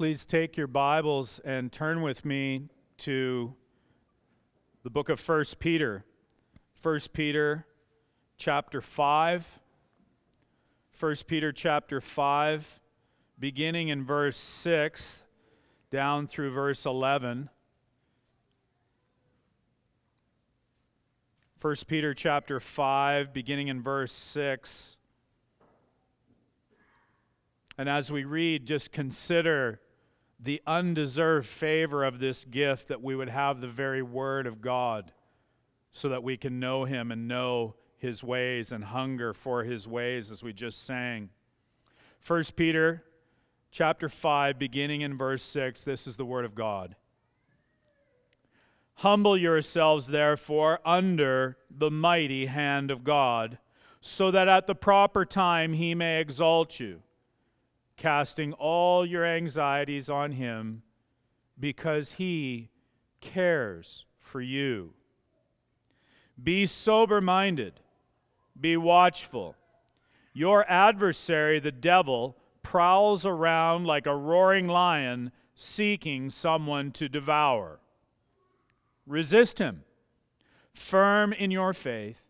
Please take your Bibles and turn with me to the book of 1 Peter. 1 Peter chapter 5. 1 Peter chapter 5, beginning in verse 6 down through verse 11. 1 Peter chapter 5, beginning in verse 6. And as we read, just consider the undeserved favor of this gift that we would have the very Word of God so that we can know Him and know His ways and hunger for His ways, as we just sang. 1 Peter chapter 5, beginning in verse 6, this is the Word of God. Humble yourselves, therefore, under the mighty hand of God, so that at the proper time He may exalt you casting all your anxieties on Him because He cares for you. Be sober minded, be watchful. Your adversary, the devil, prowls around like a roaring lion seeking someone to devour. Resist him, firm in your faith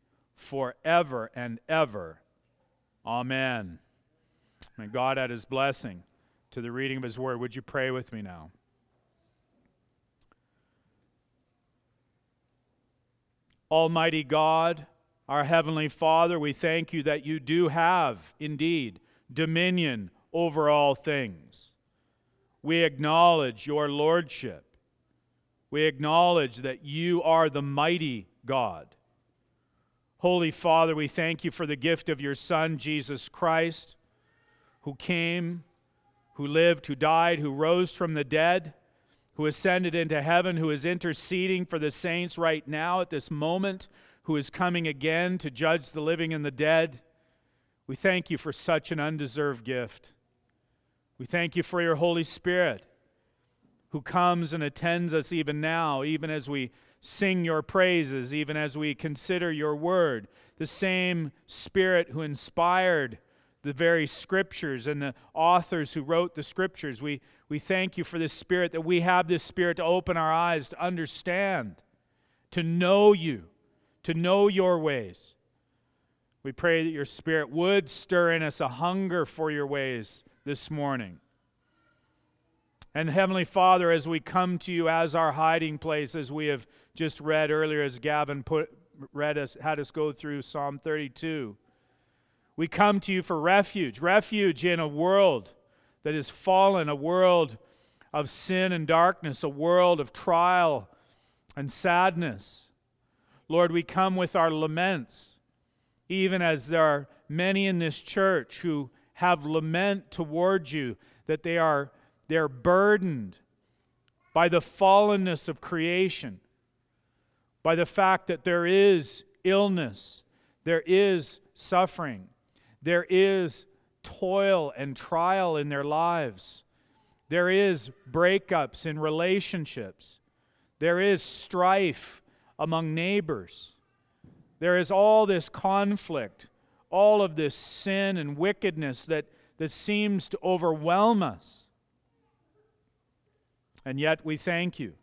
forever and ever. Amen. May God add his blessing to the reading of his word. Would you pray with me now? Almighty God, our Heavenly Father, we thank you that you do have, indeed, dominion over all things. We acknowledge your lordship. We acknowledge that you are the mighty God Holy Father, we thank you for the gift of your Son, Jesus Christ, who came, who lived, who died, who rose from the dead, who ascended into heaven, who is interceding for the saints right now at this moment, who is coming again to judge the living and the dead. We thank you for such an undeserved gift. We thank you for your Holy Spirit who comes and attends us even now, even as we sing your praises, even as we consider your word. The same Spirit who inspired the very scriptures and the authors who wrote the scriptures. We, we thank you for this Spirit, that we have this Spirit to open our eyes, to understand, to know you, to know your ways. We pray that your Spirit would stir in us a hunger for your ways this morning. And Heavenly Father, as we come to you as our hiding place, as we have just read earlier, as Gavin put, read us, had us go through Psalm 32, we come to you for refuge, refuge in a world that is fallen, a world of sin and darkness, a world of trial and sadness. Lord, we come with our laments, even as there are many in this church who have lament towards you that they are they're burdened by the fallenness of creation, by the fact that there is illness, there is suffering, there is toil and trial in their lives, there is breakups in relationships, there is strife among neighbors, there is all this conflict, all of this sin and wickedness that, that seems to overwhelm us. And yet we thank you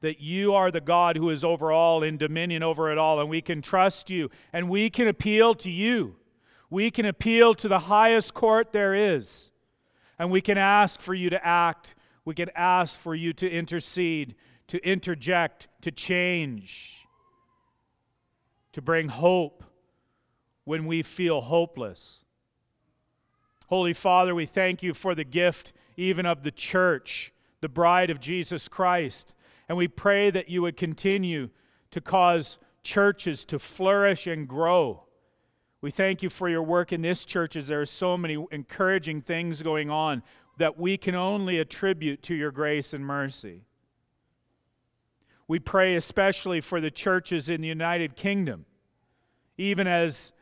that you are the God who is over all, in dominion over it all, and we can trust you, and we can appeal to you. We can appeal to the highest court there is, and we can ask for you to act. We can ask for you to intercede, to interject, to change, to bring hope when we feel hopeless. Holy Father, we thank you for the gift even of the church the bride of Jesus Christ. And we pray that you would continue to cause churches to flourish and grow. We thank you for your work in this church as there are so many encouraging things going on. that we can only attribute to your grace and mercy. We pray especially for the churches in the United Kingdom, even as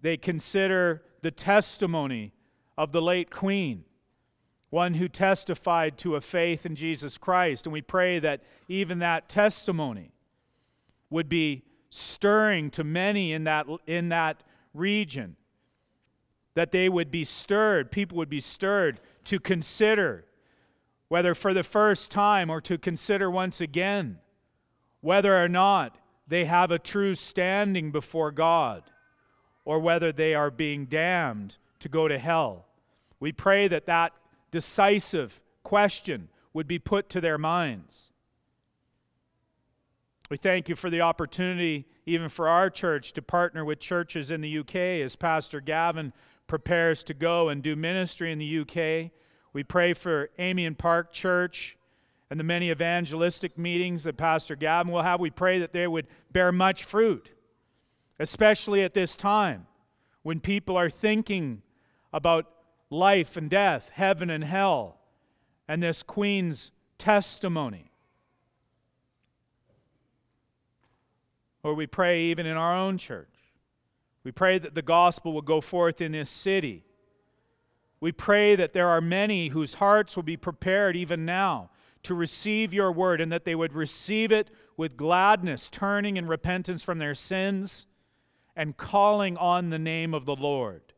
they consider the testimony of the late Queen, one who testified to a faith in Jesus Christ. And we pray that even that testimony would be stirring to many in that, in that region, that they would be stirred, people would be stirred to consider, whether for the first time or to consider once again, whether or not they have a true standing before God or whether they are being damned to go to hell. We pray that that decisive question would be put to their minds. We thank you for the opportunity, even for our church, to partner with churches in the UK as Pastor Gavin prepares to go and do ministry in the UK. We pray for Amiens Park Church and the many evangelistic meetings that Pastor Gavin will have. We pray that they would bear much fruit, especially at this time when people are thinking about life and death, heaven and hell, and this Queen's testimony. Or we pray even in our own church. We pray that the gospel will go forth in this city. We pray that there are many whose hearts will be prepared even now to receive your word and that they would receive it with gladness, turning in repentance from their sins and calling on the name of the Lord.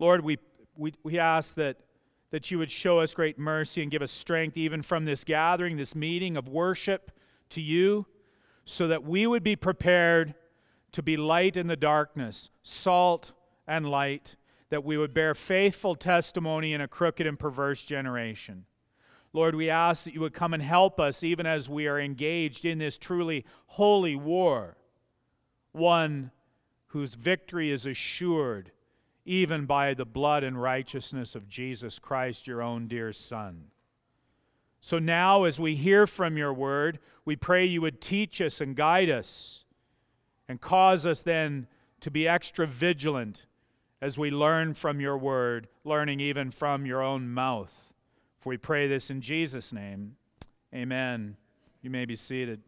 Lord, we, we, we ask that, that you would show us great mercy and give us strength even from this gathering, this meeting of worship to you so that we would be prepared to be light in the darkness, salt and light, that we would bear faithful testimony in a crooked and perverse generation. Lord, we ask that you would come and help us even as we are engaged in this truly holy war, one whose victory is assured even by the blood and righteousness of Jesus Christ, your own dear Son. So now, as we hear from your word, we pray you would teach us and guide us and cause us then to be extra vigilant as we learn from your word, learning even from your own mouth. For we pray this in Jesus' name. Amen. You may be seated.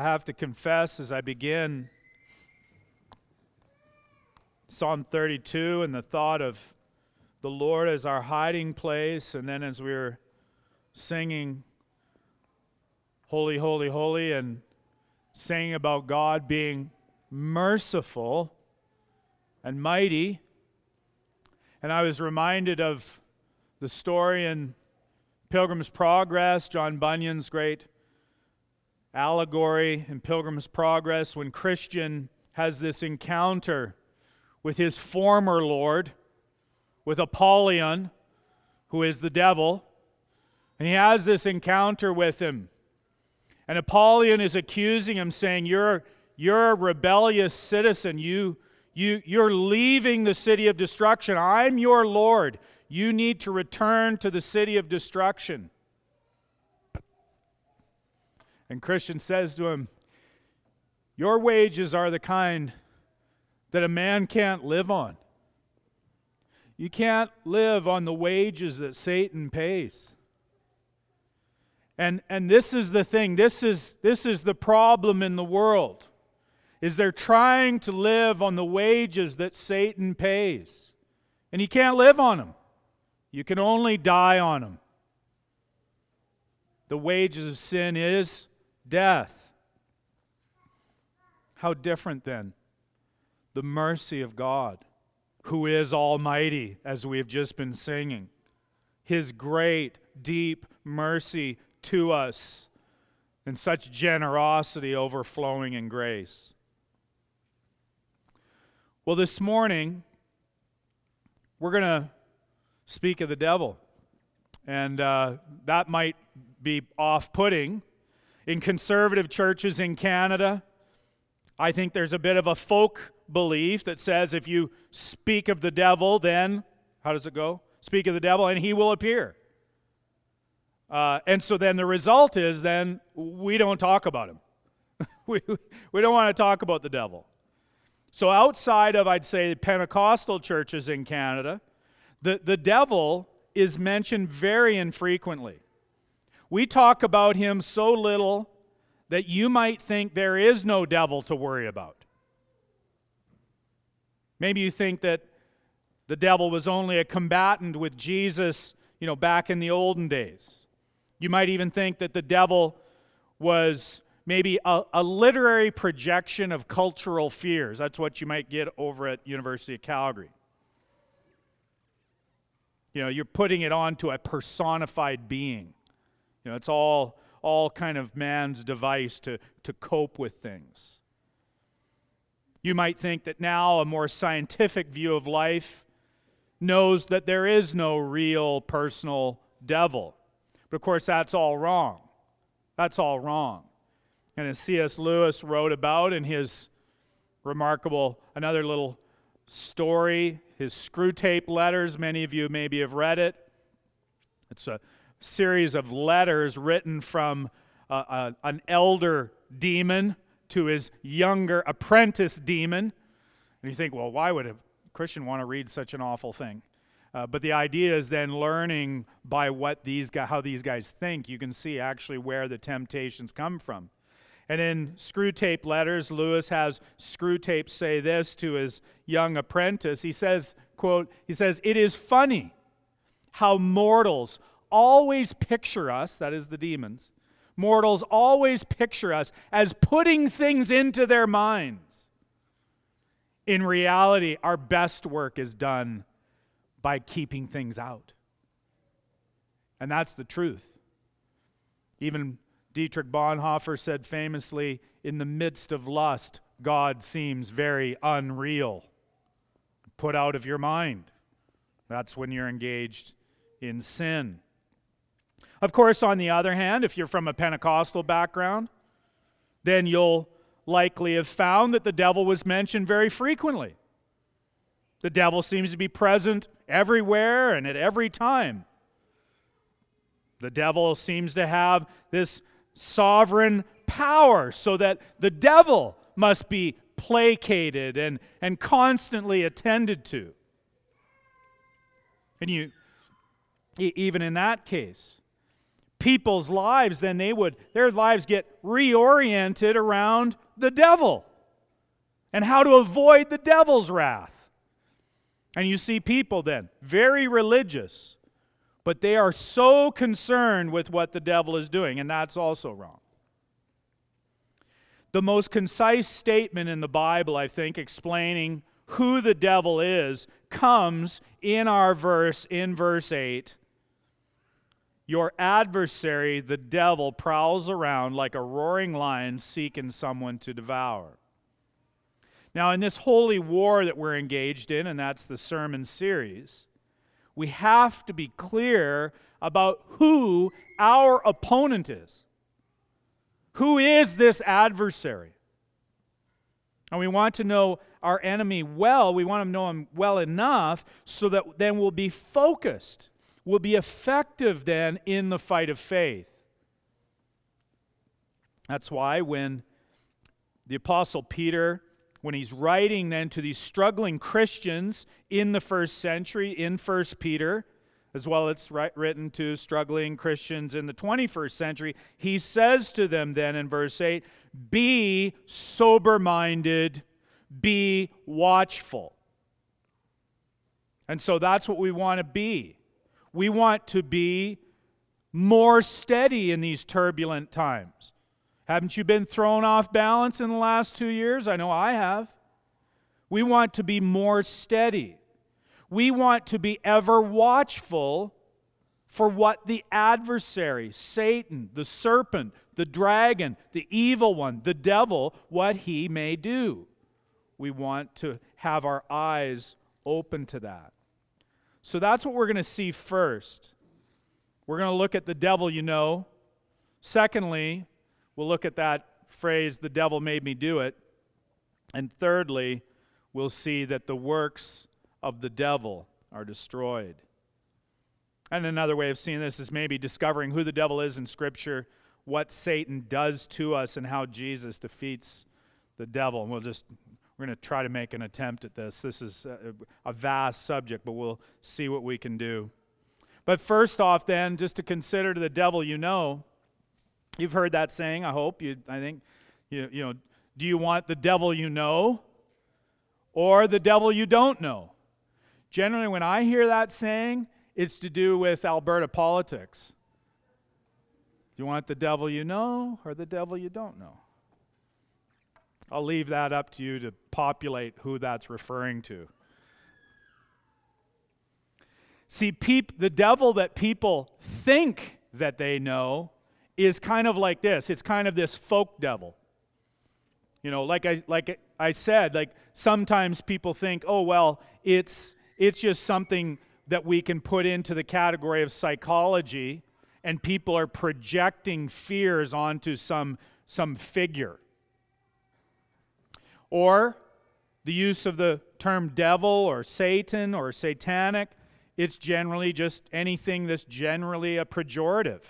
I have to confess as I begin Psalm 32 and the thought of the Lord as our hiding place, and then as we were singing Holy, Holy, Holy, and singing about God being merciful and mighty. And I was reminded of the story in Pilgrim's Progress, John Bunyan's great allegory in Pilgrim's Progress when Christian has this encounter with his former Lord, with Apollyon, who is the devil. And he has this encounter with him. And Apollyon is accusing him, saying, You're, you're a rebellious citizen. You, you, you're leaving the city of destruction. I'm your Lord. You need to return to the city of destruction. And Christian says to him, Your wages are the kind that a man can't live on. You can't live on the wages that Satan pays. And, and this is the thing, this is, this is the problem in the world, is they're trying to live on the wages that Satan pays. And you can't live on them. You can only die on them. The wages of sin is death. How different then the mercy of God, who is almighty, as we have just been singing. His great, deep mercy to us, and such generosity overflowing in grace. Well, this morning, we're going to speak of the devil. And uh, that might be off putting in conservative churches in Canada, I think there's a bit of a folk belief that says if you speak of the devil, then, how does it go? speak of the devil, and he will appear. Uh, and so then the result is then we don't talk about him. we, we don't want to talk about the devil. So outside of, I'd say, Pentecostal churches in Canada, the, the devil is mentioned very infrequently. We talk about him so little that you might think there is no devil to worry about. Maybe you think that the devil was only a combatant with Jesus, you know, back in the olden days. You might even think that the devil was maybe a, a, literary projection of cultural fears. That's what you might get over at University of Calgary. You know, you're putting it onto a personified being. You know, it's all all kind of man's device to, to cope with things. You might think that now a more scientific view of life knows that there is no real personal devil. But of course, that's all wrong. That's all wrong. And as C.S. Lewis wrote about in his remarkable, another little story, his Screwtape Letters, many of you maybe have read it. It's a series of letters written from uh, uh, an elder demon to his younger apprentice demon. And you think, well, why would a Christian want to read such an awful thing? Uh, but the idea is then learning by what these guys, how these guys think. You can see actually where the temptations come from. And in Screwtape Letters, Lewis has Screwtape say this to his young apprentice. He says, quote, he says, "It is funny how mortals always picture us, that is the demons, mortals always picture us as putting things into their minds. In reality, our best work is done by keeping things out. And that's the truth. Even Dietrich Bonhoeffer said famously, in the midst of lust, God seems very unreal. Put out of your mind. That's when you're engaged in sin. Of course, on the other hand, if you're from a Pentecostal background, then you'll likely have found that the devil was mentioned very frequently. The devil seems to be present everywhere and at every time. The devil seems to have this sovereign power so that the devil must be placated and, and constantly attended to. And you, even in that case, people's lives, then they would, their lives get reoriented around the devil and how to avoid the devil's wrath. And you see people then, very religious, but they are so concerned with what the devil is doing, and that's also wrong. The most concise statement in the Bible, I think, explaining who the devil is, comes in our verse, in verse 8 your adversary, the devil, prowls around like a roaring lion seeking someone to devour. Now, in this holy war that we're engaged in, and that's the sermon series, we have to be clear about who our opponent is. Who is this adversary? And we want to know our enemy well. We want to know him well enough so that then we'll be focused will be effective then in the fight of faith. That's why when the Apostle Peter, when he's writing then to these struggling Christians in the first century, in First Peter, as well as it's written to struggling Christians in the 21st century, he says to them then in verse 8, Be sober minded, be watchful. And so that's what we want to be. We want to be more steady in these turbulent times. Haven't you been thrown off balance in the last two years? I know I have. We want to be more steady. We want to be ever watchful for what the adversary, Satan, the serpent, the dragon, the evil one, the devil, what he may do. We want to have our eyes open to that. So that's what we're going to see first. We're going to look at the devil you know. Secondly, we'll look at that phrase, the devil made me do it. And thirdly, we'll see that the works of the devil are destroyed. And another way of seeing this is maybe discovering who the devil is in Scripture, what Satan does to us, and how Jesus defeats the devil. And we'll just, we're going to try to make an attempt at this. This is a, a vast subject, but we'll see what we can do. But first off, then, just to consider to the devil you know. You've heard that saying, I hope. You, I think, you, you know, do you want the devil you know or the devil you don't know? Generally, when I hear that saying, it's to do with Alberta politics. Do you want the devil you know or the devil you don't know? I'll leave that up to you to populate who that's referring to. See, peop, the devil that people think that they know is kind of like this it's kind of this folk devil. You know, like I, like I said, like sometimes people think, oh, well, it's, it's just something that we can put into the category of psychology, and people are projecting fears onto some, some figure. Or the use of the term devil or Satan or satanic, it's generally just anything that's generally a pejorative,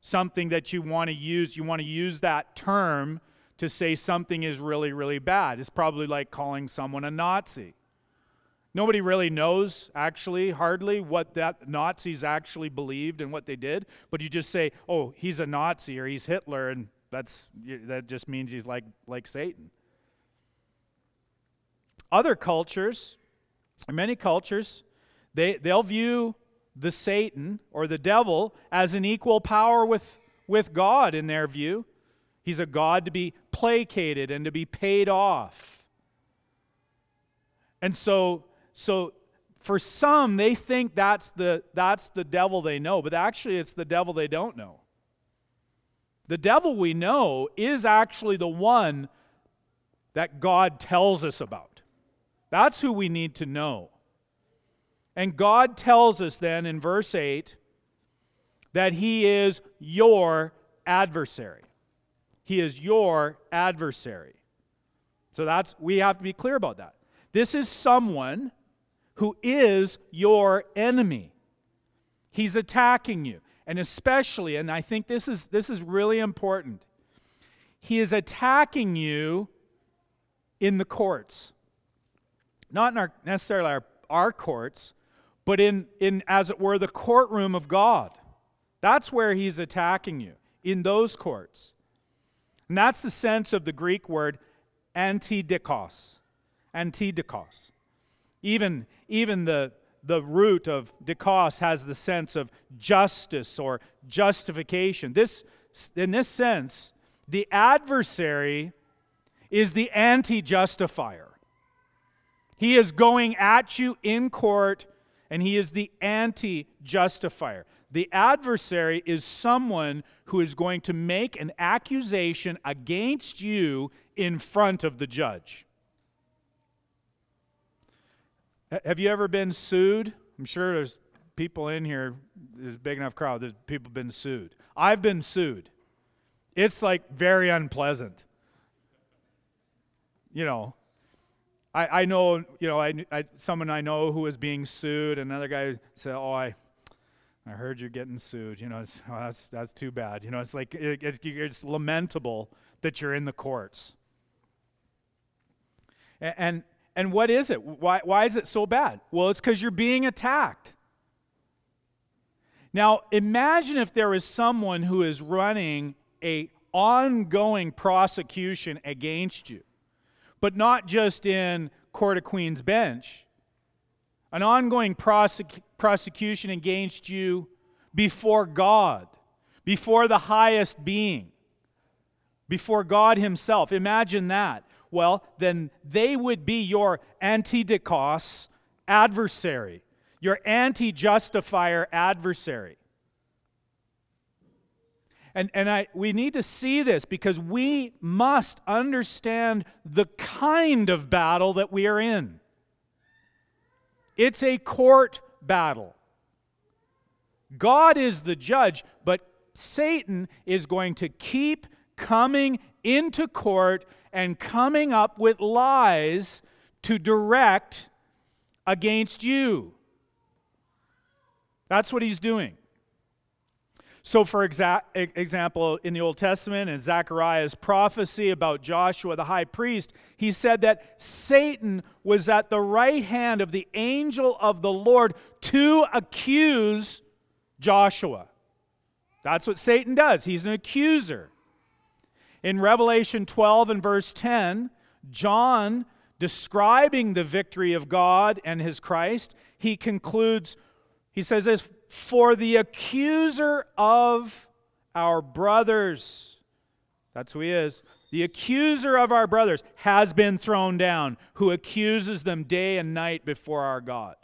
something that you want to use. You want to use that term to say something is really, really bad. It's probably like calling someone a Nazi. Nobody really knows, actually, hardly, what that Nazis actually believed and what they did. But you just say, oh, he's a Nazi or he's Hitler, and that's, that just means he's like, like Satan. Other cultures, many cultures, they, they'll view the Satan or the devil as an equal power with, with God in their view. He's a God to be placated and to be paid off. And so so for some, they think that's the, that's the devil they know, but actually it's the devil they don't know. The devil we know is actually the one that God tells us about. That's who we need to know. And God tells us then in verse 8 that he is your adversary. He is your adversary. So that's we have to be clear about that. This is someone who is your enemy. He's attacking you. And especially, and I think this is, this is really important, he is attacking you in the courts. Not in our, necessarily our, our courts, but in, in, as it were, the courtroom of God. That's where he's attacking you, in those courts. And that's the sense of the Greek word antidikos. Antidikos. Even, even the, the root of dikos has the sense of justice or justification. This, in this sense, the adversary is the anti justifier. He is going at you in court, and he is the anti justifier. The adversary is someone who is going to make an accusation against you in front of the judge. Have you ever been sued? I'm sure there's people in here, there's a big enough crowd that people have been sued. I've been sued. It's like very unpleasant. You know, I, I know, you know, I, I, someone I know who is being sued, another guy said, Oh, I, I heard you're getting sued. You know, oh, that's, that's too bad. You know, it's like, it, it's, it's lamentable that you're in the courts. And, and and what is it? Why, why is it so bad? Well, it's because you're being attacked. Now, imagine if there is someone who is running a ongoing prosecution against you, but not just in Court of Queen's Bench, an ongoing prosec- prosecution against you before God, before the highest being, before God Himself. Imagine that well, then they would be your antidikos adversary, your anti justifier adversary. And, and I, we need to see this because we must understand the kind of battle that we are in. It's a court battle. God is the judge, but Satan is going to keep coming into court and coming up with lies to direct against you. That's what he's doing. So, for exa- example, in the Old Testament and Zechariah's prophecy about Joshua the high priest, he said that Satan was at the right hand of the angel of the Lord to accuse Joshua. That's what Satan does, he's an accuser. In Revelation 12 and verse 10, John, describing the victory of God and his Christ, he concludes, he says this For the accuser of our brothers, that's who he is, the accuser of our brothers has been thrown down, who accuses them day and night before our God.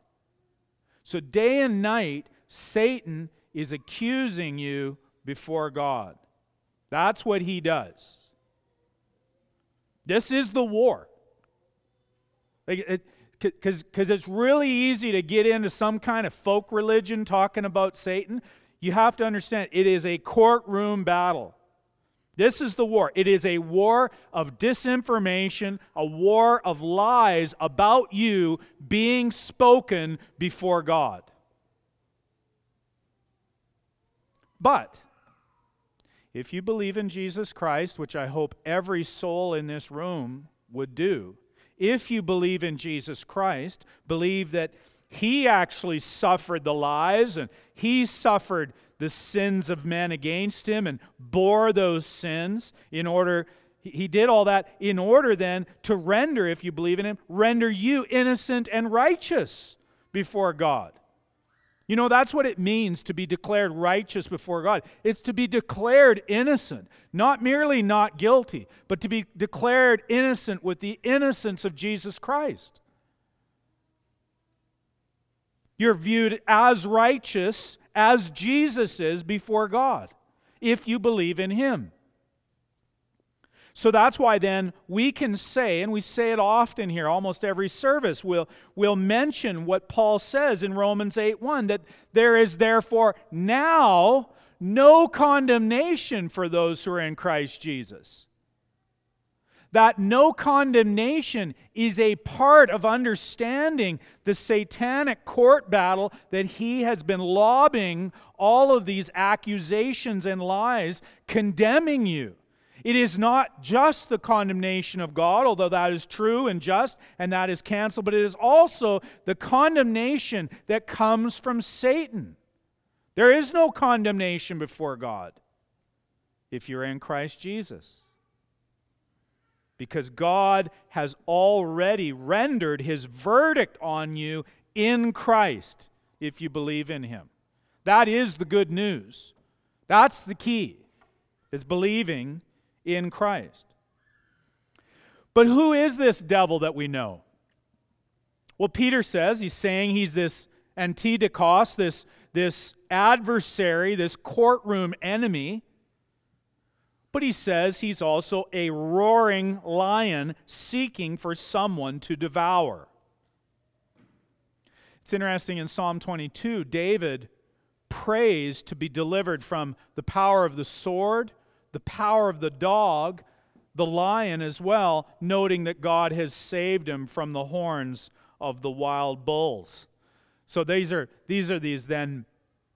So, day and night, Satan is accusing you before God. That's what he does. This is the war. Because it, it's really easy to get into some kind of folk religion talking about Satan. You have to understand it is a courtroom battle. This is the war. It is a war of disinformation, a war of lies about you being spoken before God. But if you believe in Jesus Christ, which I hope every soul in this room would do, if you believe in Jesus Christ, believe that he actually suffered the lies and he suffered the sins of men against him and bore those sins in order he did all that in order then to render if you believe in him render you innocent and righteous before God you know, that's what it means to be declared righteous before God. It's to be declared innocent, not merely not guilty, but to be declared innocent with the innocence of Jesus Christ. You're viewed as righteous as Jesus is before God if you believe in Him. So that's why then we can say, and we say it often here, almost every service, we'll, we'll mention what Paul says in Romans 8 1 that there is therefore now no condemnation for those who are in Christ Jesus. That no condemnation is a part of understanding the satanic court battle that he has been lobbying all of these accusations and lies condemning you. It is not just the condemnation of God, although that is true and just and that is canceled, but it is also the condemnation that comes from Satan. There is no condemnation before God if you're in Christ Jesus. Because God has already rendered his verdict on you in Christ if you believe in him. That is the good news. That's the key. Is believing in Christ. But who is this devil that we know? Well, Peter says he's saying he's this antidikos, this, this adversary, this courtroom enemy. But he says he's also a roaring lion seeking for someone to devour. It's interesting in Psalm 22, David prays to be delivered from the power of the sword the power of the dog, the lion as well, noting that God has saved him from the horns of the wild bulls. So these are these are these then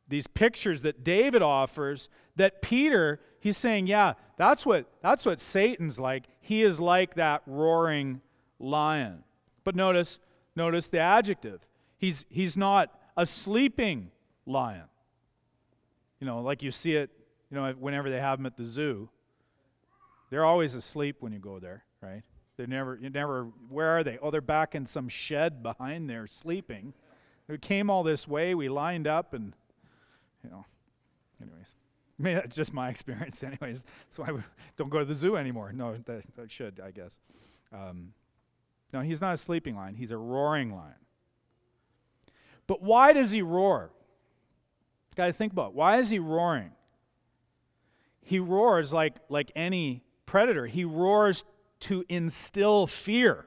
these pictures that David offers that Peter he's saying, yeah, that's what that's what Satan's like. He is like that roaring lion. But notice notice the adjective. He's he's not a sleeping lion. You know, like you see it you know, whenever they have them at the zoo, they're always asleep when you go there, right? They're never, you never, where are they? Oh, they're back in some shed behind there sleeping. We came all this way, we lined up, and, you know, anyways. I mean, that's just my experience, anyways. So I don't go to the zoo anymore. No, that, that should, I guess. Um, no, he's not a sleeping lion, he's a roaring lion. But why does he roar? Got to think about it. why is he roaring? He roars like, like any predator. He roars to instill fear.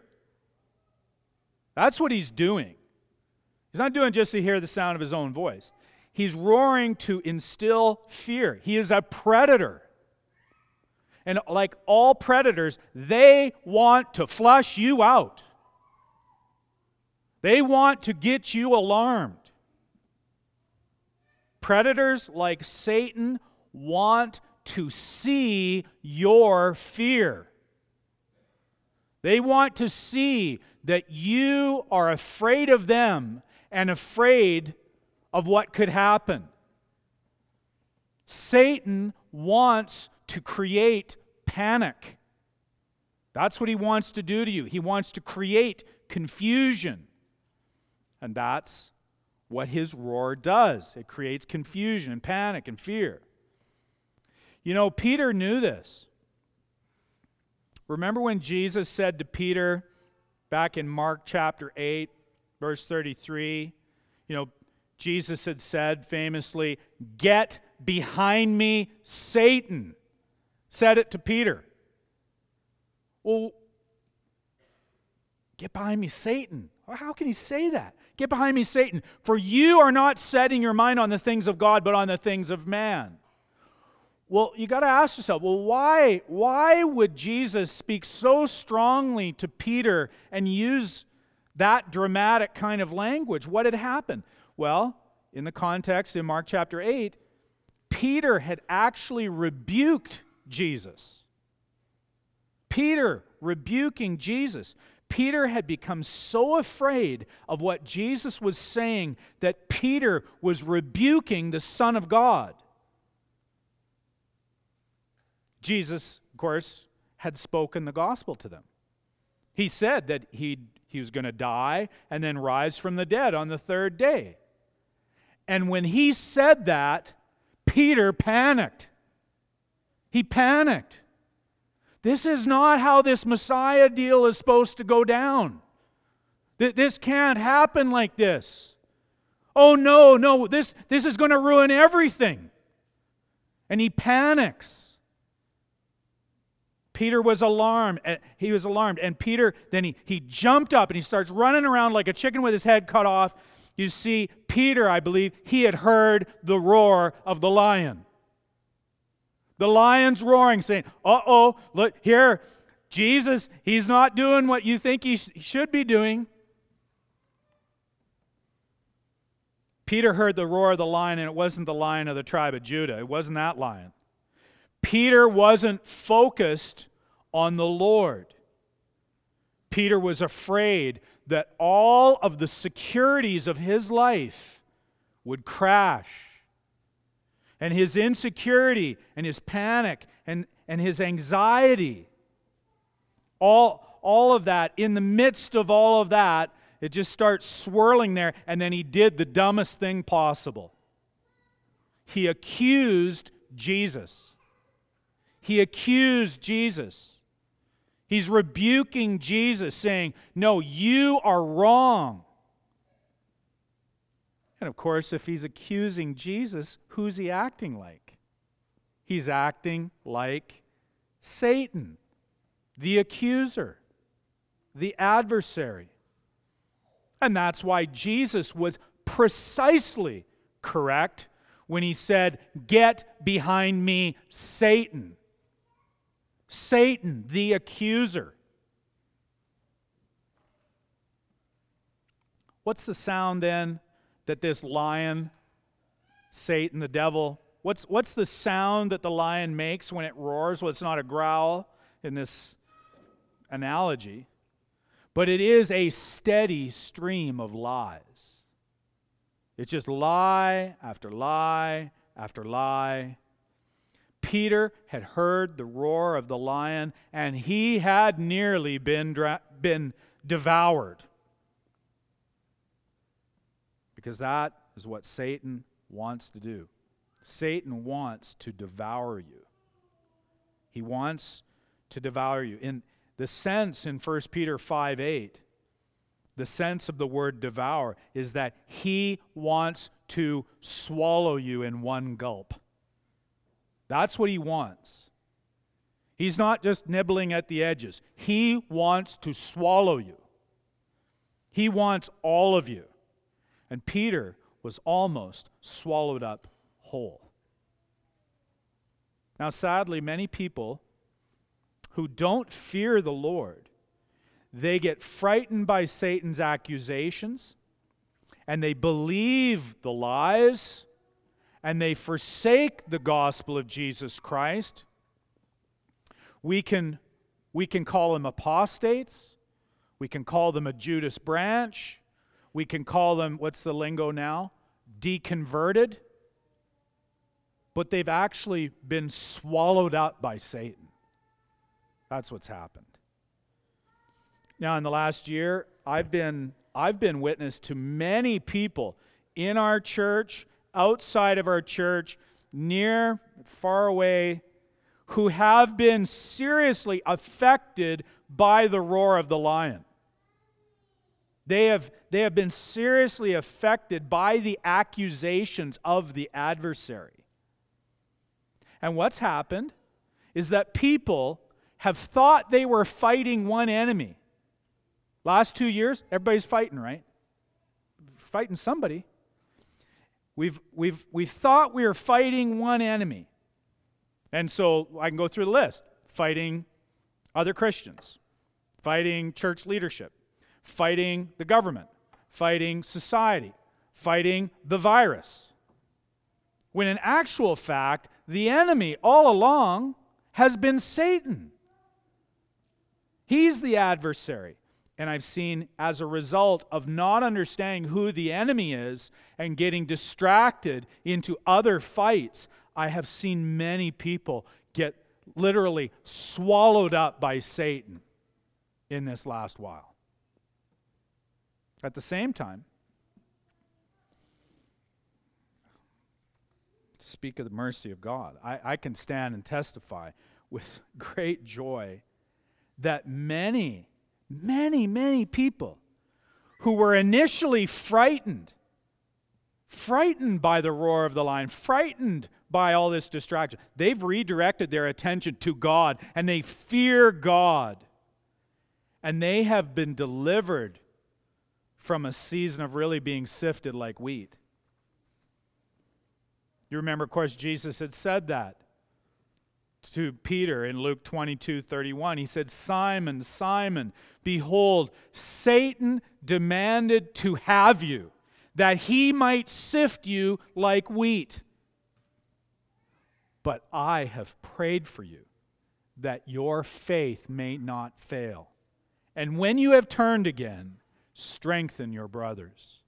That's what he's doing. He's not doing just to hear the sound of his own voice. He's roaring to instill fear. He is a predator. And like all predators, they want to flush you out. They want to get you alarmed. Predators like Satan want to see your fear. They want to see that you are afraid of them and afraid of what could happen. Satan wants to create panic. That's what he wants to do to you. He wants to create confusion. And that's what his roar does it creates confusion and panic and fear. You know, Peter knew this. Remember when Jesus said to Peter back in Mark chapter 8, verse 33, you know, Jesus had said famously, Get behind me, Satan. Said it to Peter. Well, get behind me, Satan. How can he say that? Get behind me, Satan. For you are not setting your mind on the things of God, but on the things of man. Well, you got to ask yourself, well, why, why would Jesus speak so strongly to Peter and use that dramatic kind of language? What had happened? Well, in the context in Mark chapter 8, Peter had actually rebuked Jesus. Peter rebuking Jesus. Peter had become so afraid of what Jesus was saying that Peter was rebuking the Son of God. Jesus, of course, had spoken the gospel to them. He said that he he was going to die and then rise from the dead on the third day. And when he said that, Peter panicked. He panicked. This is not how this Messiah deal is supposed to go down. This can't happen like this. Oh no, no, this, this is going to ruin everything. And he panics. Peter was alarmed. He was alarmed. And Peter, then he, he jumped up and he starts running around like a chicken with his head cut off. You see, Peter, I believe, he had heard the roar of the lion. The lion's roaring, saying, Uh oh, look here, Jesus, he's not doing what you think he sh- should be doing. Peter heard the roar of the lion, and it wasn't the lion of the tribe of Judah. It wasn't that lion. Peter wasn't focused on the Lord. Peter was afraid that all of the securities of his life would crash. And his insecurity and his panic and, and his anxiety, all, all of that, in the midst of all of that, it just starts swirling there. And then he did the dumbest thing possible. He accused Jesus. He accused Jesus. He's rebuking Jesus, saying, No, you are wrong. And of course, if he's accusing Jesus, who's he acting like? He's acting like Satan, the accuser, the adversary. And that's why Jesus was precisely correct when he said, Get behind me, Satan. Satan, the accuser. What's the sound then that this lion, Satan, the devil, what's, what's the sound that the lion makes when it roars? Well, it's not a growl in this analogy, but it is a steady stream of lies. It's just lie after lie after lie Peter had heard the roar of the lion, and he had nearly been, dra- been devoured. Because that is what Satan wants to do. Satan wants to devour you. He wants to devour you. In the sense in 1 Peter 5 8, the sense of the word devour is that he wants to swallow you in one gulp. That's what he wants. He's not just nibbling at the edges, he wants to swallow you. He wants all of you. And Peter was almost swallowed up whole. Now, sadly, many people who don't fear the Lord, they get frightened by Satan's accusations and they believe the lies and they forsake the gospel of Jesus Christ, we can, we can call them apostates. We can call them a Judas branch. We can call them, what's the lingo now? Deconverted. But they've actually been swallowed up by Satan. That's what's happened. Now, in the last year, I've been, I've been witness to many people in our church, outside of our church, near, far away, who have been seriously affected by the roar of the lion. They have, they have been seriously affected by the accusations of the adversary. And what's happened is that people have thought they were fighting one enemy. Last two years, everybody's fighting, right? Fighting somebody. We've, we've, we thought we were fighting one enemy. And so I can go through the list fighting other Christians, fighting church leadership, fighting the government, fighting society, fighting the virus. When in actual fact, the enemy all along has been Satan. He's the adversary. And I've seen, as a result of not understanding who the enemy is and getting distracted into other fights, I have seen many people get literally swallowed up by Satan in this last while. At the same time, speak of the mercy of God, I, I can stand and testify with great joy that many, many, many people who were initially frightened, frightened by the roar of the lion, frightened by all this distraction, they've redirected their attention to God and they fear God. And they have been delivered from a season of really being sifted like wheat. You remember, of course, Jesus had said that to Peter in Luke 22 31. He said, Simon, Simon, behold, Satan demanded to have you, that he might sift you like wheat. But I have prayed for you, that your faith may not fail. And when you have turned again, strengthen your brothers.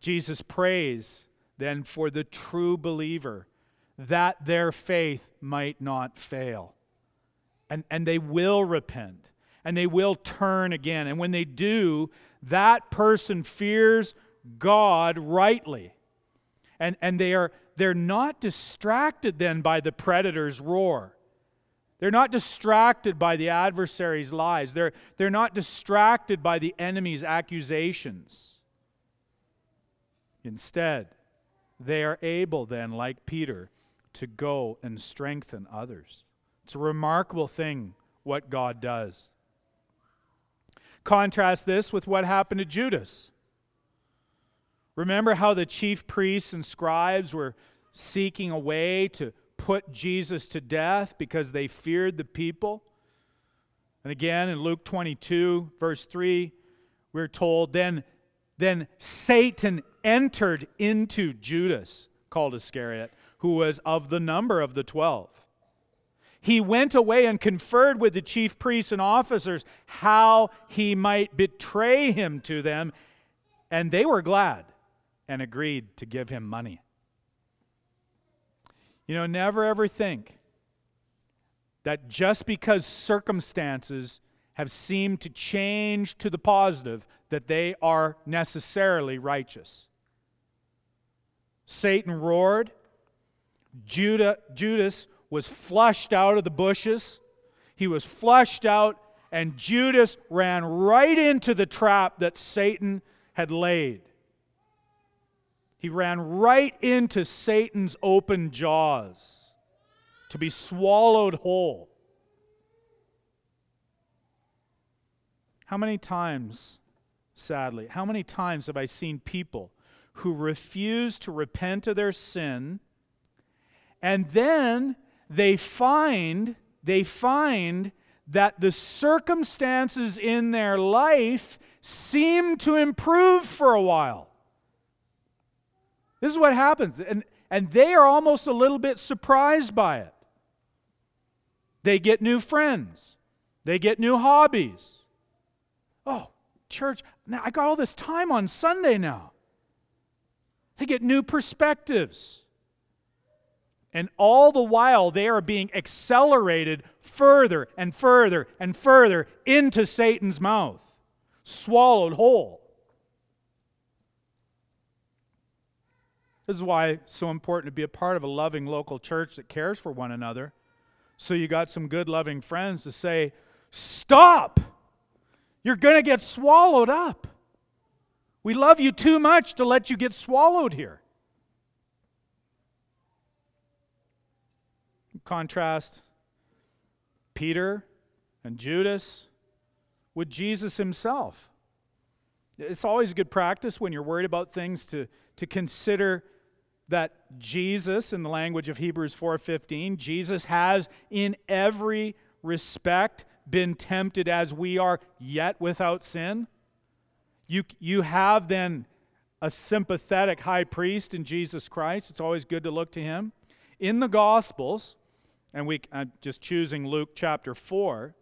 Jesus prays then for the true believer that their faith might not fail. And, and they will repent and they will turn again. And when they do, that person fears God rightly. And, and they are, they're not distracted then by the predator's roar. They're not distracted by the adversary's lies. They're, they're not distracted by the enemy's accusations. Instead, they are able then, like Peter, to go and strengthen others. It's a remarkable thing what God does. Contrast this with what happened to Judas. Remember how the chief priests and scribes were seeking a way to put Jesus to death because they feared the people. And again, in Luke 22, verse 3, we're told, then, then Satan entered into Judas, called Iscariot, who was of the number of the twelve. He went away and conferred with the chief priests and officers how he might betray him to them, and they were glad and agreed to give him money. You know, never ever think that just because circumstances have seemed to change to the positive, that they are necessarily righteous. Satan roared. Judah, Judas was flushed out of the bushes. He was flushed out, and Judas ran right into the trap that Satan had laid. He ran right into Satan's open jaws to be swallowed whole. How many times, sadly, how many times have I seen people who refuse to repent of their sin and then they find they find that the circumstances in their life seem to improve for a while this is what happens. And, and they are almost a little bit surprised by it. They get new friends, they get new hobbies. Oh, church, now I got all this time on Sunday now. They get new perspectives. And all the while, they are being accelerated further and further and further into Satan's mouth, swallowed whole. This is why it's so important to be a part of a loving local church that cares for one another. So you got some good, loving friends to say, Stop! You're going to get swallowed up. We love you too much to let you get swallowed here. Contrast Peter and Judas with Jesus himself. It's always good practice when you're worried about things to, to consider that Jesus in the language of Hebrews 4:15 Jesus has in every respect been tempted as we are yet without sin. You you have then a sympathetic high priest in Jesus Christ. It's always good to look to him. In the gospels and we I'm just choosing Luke chapter 4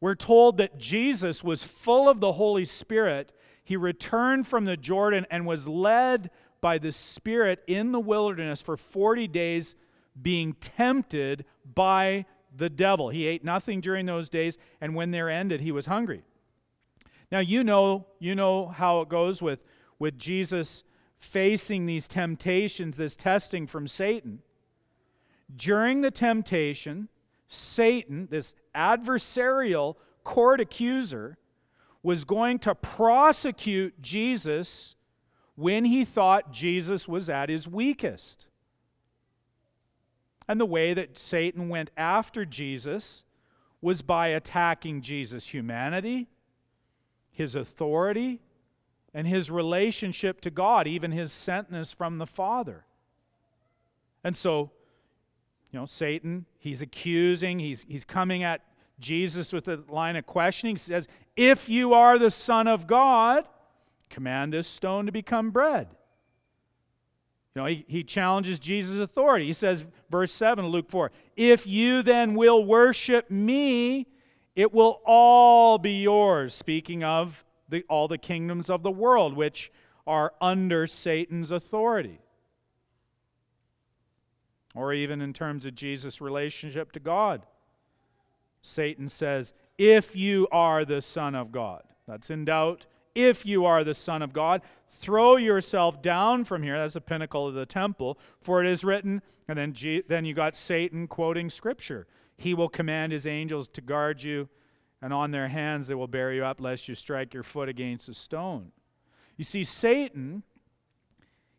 we're told that Jesus was full of the Holy Spirit he returned from the Jordan and was led by the Spirit in the wilderness for 40 days, being tempted by the devil. He ate nothing during those days, and when they're ended, he was hungry. Now you know, you know how it goes with, with Jesus facing these temptations, this testing from Satan. During the temptation, Satan, this adversarial court accuser, was going to prosecute Jesus when he thought Jesus was at his weakest. And the way that Satan went after Jesus was by attacking Jesus' humanity, his authority, and his relationship to God, even his sentness from the Father. And so, you know, Satan, he's accusing, he's, he's coming at Jesus with a line of questioning. He says, If you are the Son of God, command this stone to become bread. You know, he, he challenges Jesus' authority. He says, verse 7, Luke 4, if you then will worship me, it will all be yours. Speaking of the, all the kingdoms of the world, which are under Satan's authority. Or even in terms of Jesus' relationship to God. Satan says, If you are the Son of God. That's in doubt if you are the Son of God, throw yourself down from here. That's the pinnacle of the temple. For it is written, and then, G, then you got Satan quoting Scripture. He will command his angels to guard you, and on their hands they will bear you up, lest you strike your foot against a stone. You see, Satan,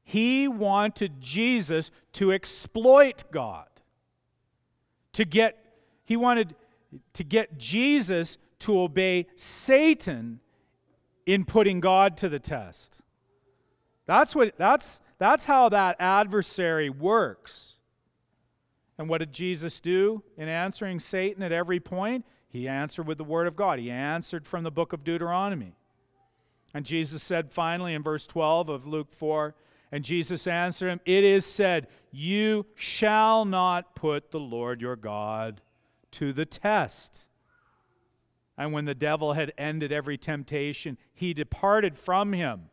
he wanted Jesus to exploit God. To get, he wanted to get Jesus to obey Satan in putting God to the test. That's, what, that's, that's how that adversary works. And what did Jesus do in answering Satan at every point? He answered with the Word of God. He answered from the book of Deuteronomy. And Jesus said finally in verse 12 of Luke 4 And Jesus answered him, It is said, You shall not put the Lord your God to the test. And when the devil had ended every temptation, he departed from him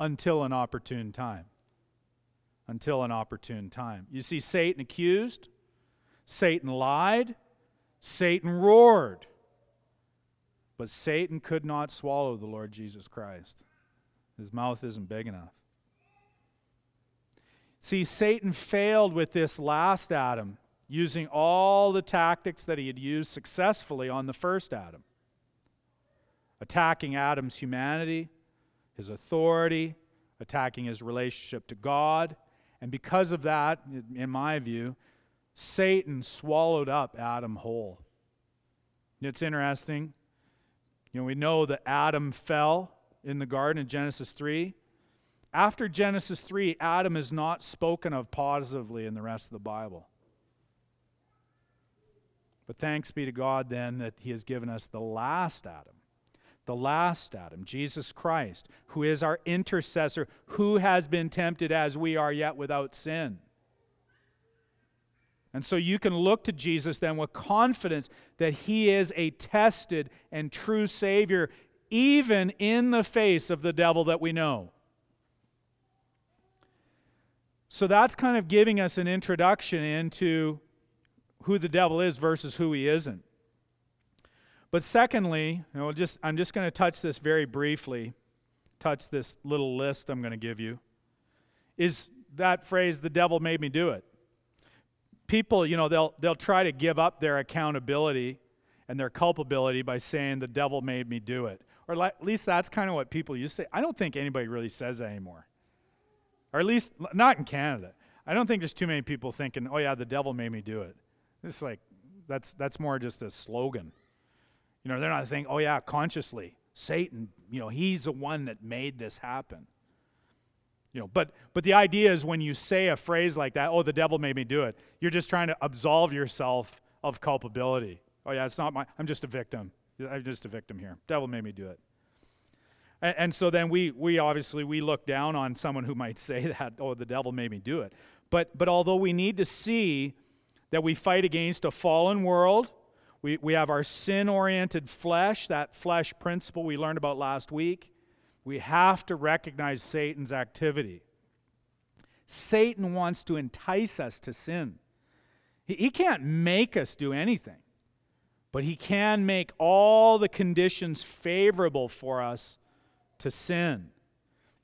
until an opportune time. Until an opportune time. You see, Satan accused, Satan lied, Satan roared. But Satan could not swallow the Lord Jesus Christ. His mouth isn't big enough. See, Satan failed with this last Adam using all the tactics that he had used successfully on the first Adam attacking Adam's humanity, his authority, attacking his relationship to God. And because of that, in my view, Satan swallowed up Adam whole. It's interesting. You know, we know that Adam fell in the garden in Genesis 3. After Genesis 3, Adam is not spoken of positively in the rest of the Bible. But thanks be to God then that He has given us the last Adam, the last Adam, Jesus Christ, who is our intercessor, who has been tempted as we are, yet without sin. And so you can look to Jesus then with confidence that he is a tested and true Savior, even in the face of the devil that we know. So that's kind of giving us an introduction into who the devil is versus who he isn't. But secondly, you know, just, I'm just going to touch this very briefly, touch this little list I'm going to give you, is that phrase, the devil made me do it. People, you know, they'll, they'll try to give up their accountability and their culpability by saying, the devil made me do it. Or at least that's kind of what people used to say. I don't think anybody really says that anymore. Or at least not in Canada. I don't think there's too many people thinking, oh, yeah, the devil made me do it. It's like, that's, that's more just a slogan. You know, they're not thinking, oh, yeah, consciously. Satan, you know, he's the one that made this happen. You know, but but the idea is when you say a phrase like that, oh, the devil made me do it, you're just trying to absolve yourself of culpability. Oh yeah, it's not my I'm just a victim. I'm just a victim here. Devil made me do it. And, and so then we we obviously we look down on someone who might say that, oh, the devil made me do it. But but although we need to see that we fight against a fallen world we, we have our sin oriented flesh, that flesh principle we learned about last week. We have to recognize Satan's activity. Satan wants to entice us to sin. He, he can't make us do anything, but he can make all the conditions favorable for us to sin.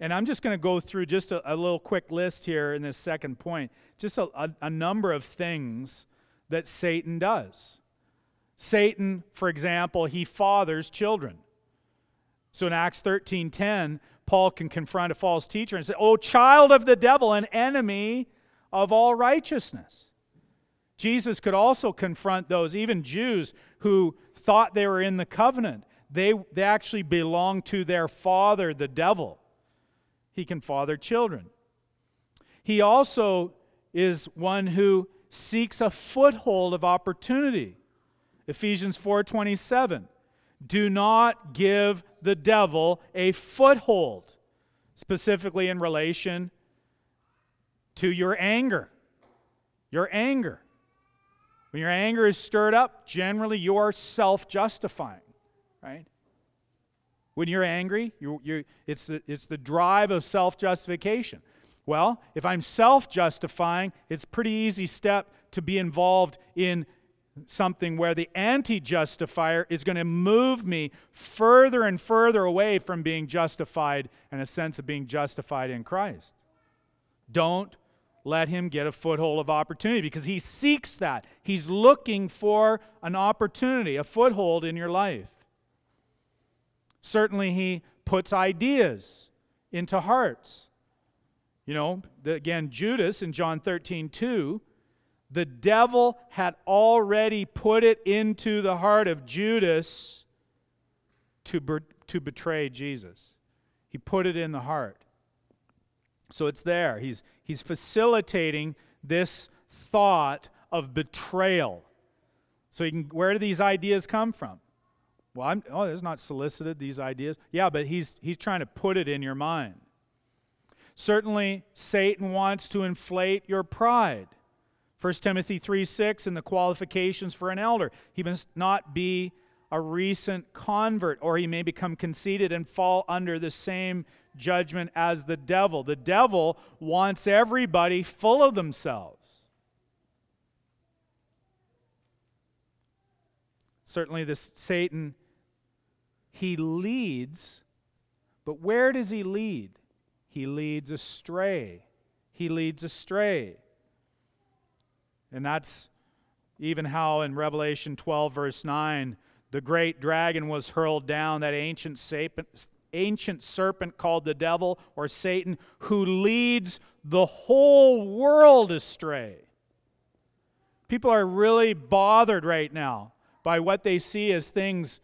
And I'm just going to go through just a, a, little quick list here in this second point, just a, a, a number of things that Satan does. Satan, for example, he fathers children. So in Acts 13:10, Paul can confront a false teacher and say, "Oh, child of the devil, an enemy of all righteousness." Jesus could also confront those, even Jews who thought they were in the covenant. They, they actually belong to their father, the devil. He can father children. He also is one who seeks a foothold of opportunity. Ephesians 4:27. Do not give the devil a foothold, specifically in relation to your anger. Your anger. When your anger is stirred up, generally you're self justifying, right? When you're angry, you you it's, the, it's the drive of self justification. Well, if I'm self justifying, it's pretty easy step to be involved in something where the anti justifier is going to move me further and further away from being justified and a sense of being justified in Christ. Don't let him get a foothold of opportunity because he seeks that. He's looking for an opportunity, a foothold in your life. Certainly, he puts ideas into hearts. You know, again, Judas in John 13, 2 the devil had already put it into the heart of Judas to, to betray Jesus. He put it in the heart. So it's there. He's, he's facilitating this thought of betrayal. So can, where do these ideas come from? Well, I'm, oh, it's not solicited, these ideas. Yeah, but he's, he's trying to put it in your mind. Certainly, Satan wants to inflate your pride. 1 Timothy 3 6 in the qualifications for an elder. He must not be a recent convert, or he may become conceited and fall under the same judgment as the devil. The devil wants everybody full of themselves. Certainly, this Satan, he leads, but where does he lead? He leads astray. He leads astray. And that's even how in Revelation 12, verse 9, the great dragon was hurled down, that ancient serpent, ancient serpent called the devil or Satan, who leads the whole world astray. People are really bothered right now by what they see as things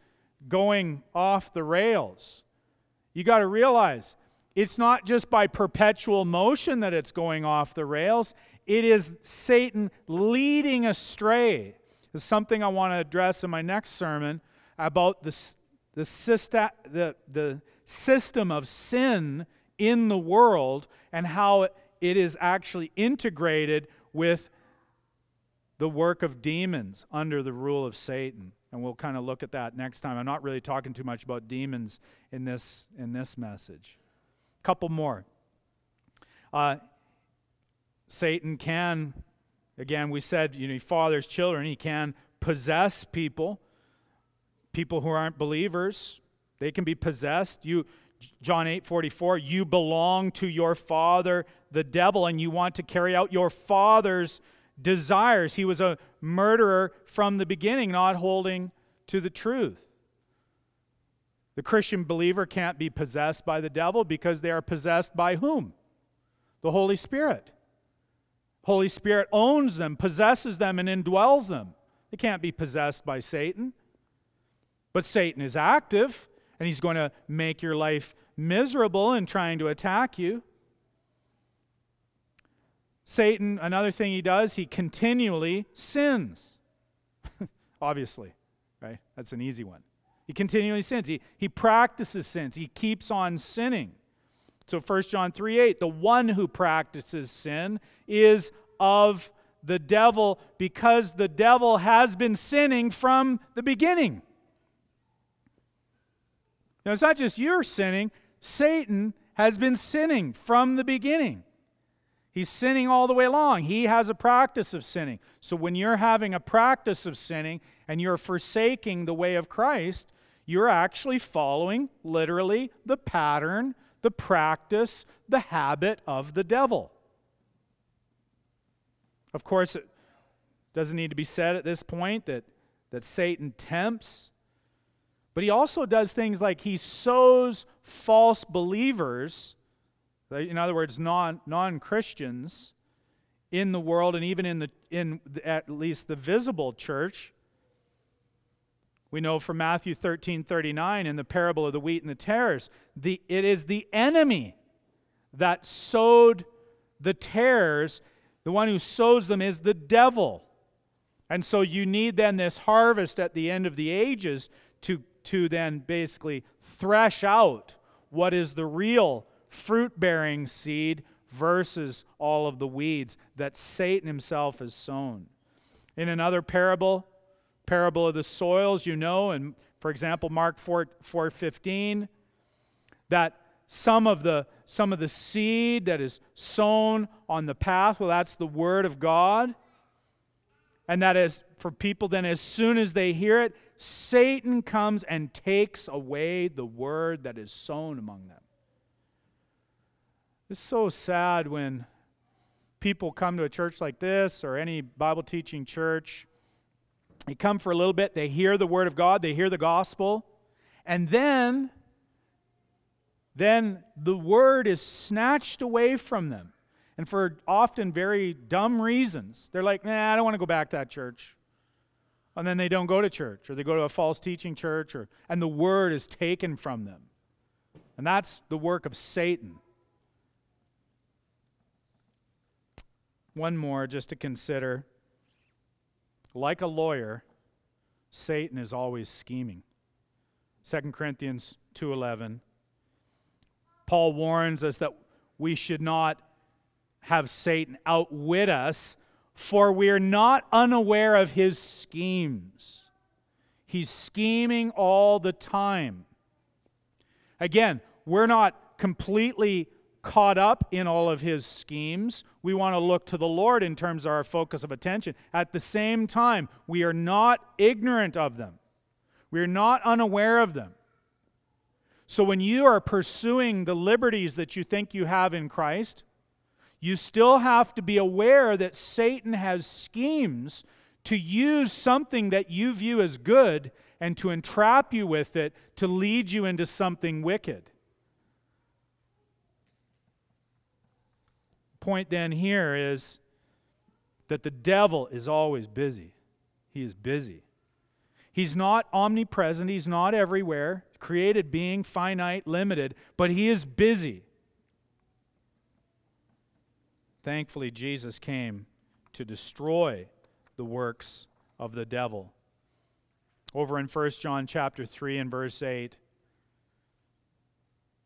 going off the rails. You got to realize it's not just by perpetual motion that it's going off the rails, it is Satan leading astray. Is something I want to address in my next sermon about the, the, systa- the, the system of sin in the world and how it is actually integrated with the work of demons under the rule of Satan. And we'll kind of look at that next time. I'm not really talking too much about demons in this, in this message. Couple more. Uh, Satan can, again, we said, you know, he fathers children. He can possess people, people who aren't believers. They can be possessed. You, John 8 44, you belong to your father, the devil, and you want to carry out your father's desires. He was a murderer from the beginning, not holding to the truth. The Christian believer can't be possessed by the devil because they are possessed by whom? The Holy Spirit. Holy Spirit owns them, possesses them, and indwells them. They can't be possessed by Satan. But Satan is active, and he's going to make your life miserable in trying to attack you. Satan, another thing he does, he continually sins. Obviously, right? That's an easy one. He continually sins. He, he practices sins. He keeps on sinning. So 1 John 3 8, the one who practices sin is of the devil because the devil has been sinning from the beginning. Now, it's not just you're sinning, Satan has been sinning from the beginning. He's sinning all the way along. He has a practice of sinning. So when you're having a practice of sinning and you're forsaking the way of Christ, you're actually following literally the pattern, the practice, the habit of the devil. Of course, it doesn't need to be said at this point that, that Satan tempts, but he also does things like he sows false believers in other words, non, non-Christians in the world and even in, the, in at least the visible church. We know from Matthew 13 39 in the parable of the wheat and the tares, the, it is the enemy that sowed the tares. The one who sows them is the devil. And so you need then this harvest at the end of the ages to, to then basically thresh out what is the real fruit bearing seed versus all of the weeds that Satan himself has sown. In another parable, parable of the soils, you know, and for example, Mark 4, 4:15, that some of the some of the seed that is sown on the path, well, that's the word of God. And that is for people, then as soon as they hear it, Satan comes and takes away the word that is sown among them. It's so sad when people come to a church like this or any Bible teaching church. They come for a little bit, they hear the word of God, they hear the gospel, and then then the word is snatched away from them. And for often very dumb reasons. They're like, nah, I don't want to go back to that church. And then they don't go to church, or they go to a false teaching church, or, and the word is taken from them. And that's the work of Satan. One more just to consider. Like a lawyer, Satan is always scheming. 2 Corinthians 2:11 Paul warns us that we should not have Satan outwit us for we are not unaware of his schemes. He's scheming all the time. Again, we're not completely caught up in all of his schemes. We want to look to the Lord in terms of our focus of attention. At the same time, we are not ignorant of them, we are not unaware of them. So when you are pursuing the liberties that you think you have in Christ, you still have to be aware that Satan has schemes to use something that you view as good and to entrap you with it to lead you into something wicked. Point then here is that the devil is always busy. He is busy. He's not omnipresent, he's not everywhere, created being, finite, limited, but he is busy. Thankfully, Jesus came to destroy the works of the devil. Over in 1 John chapter 3 and verse 8,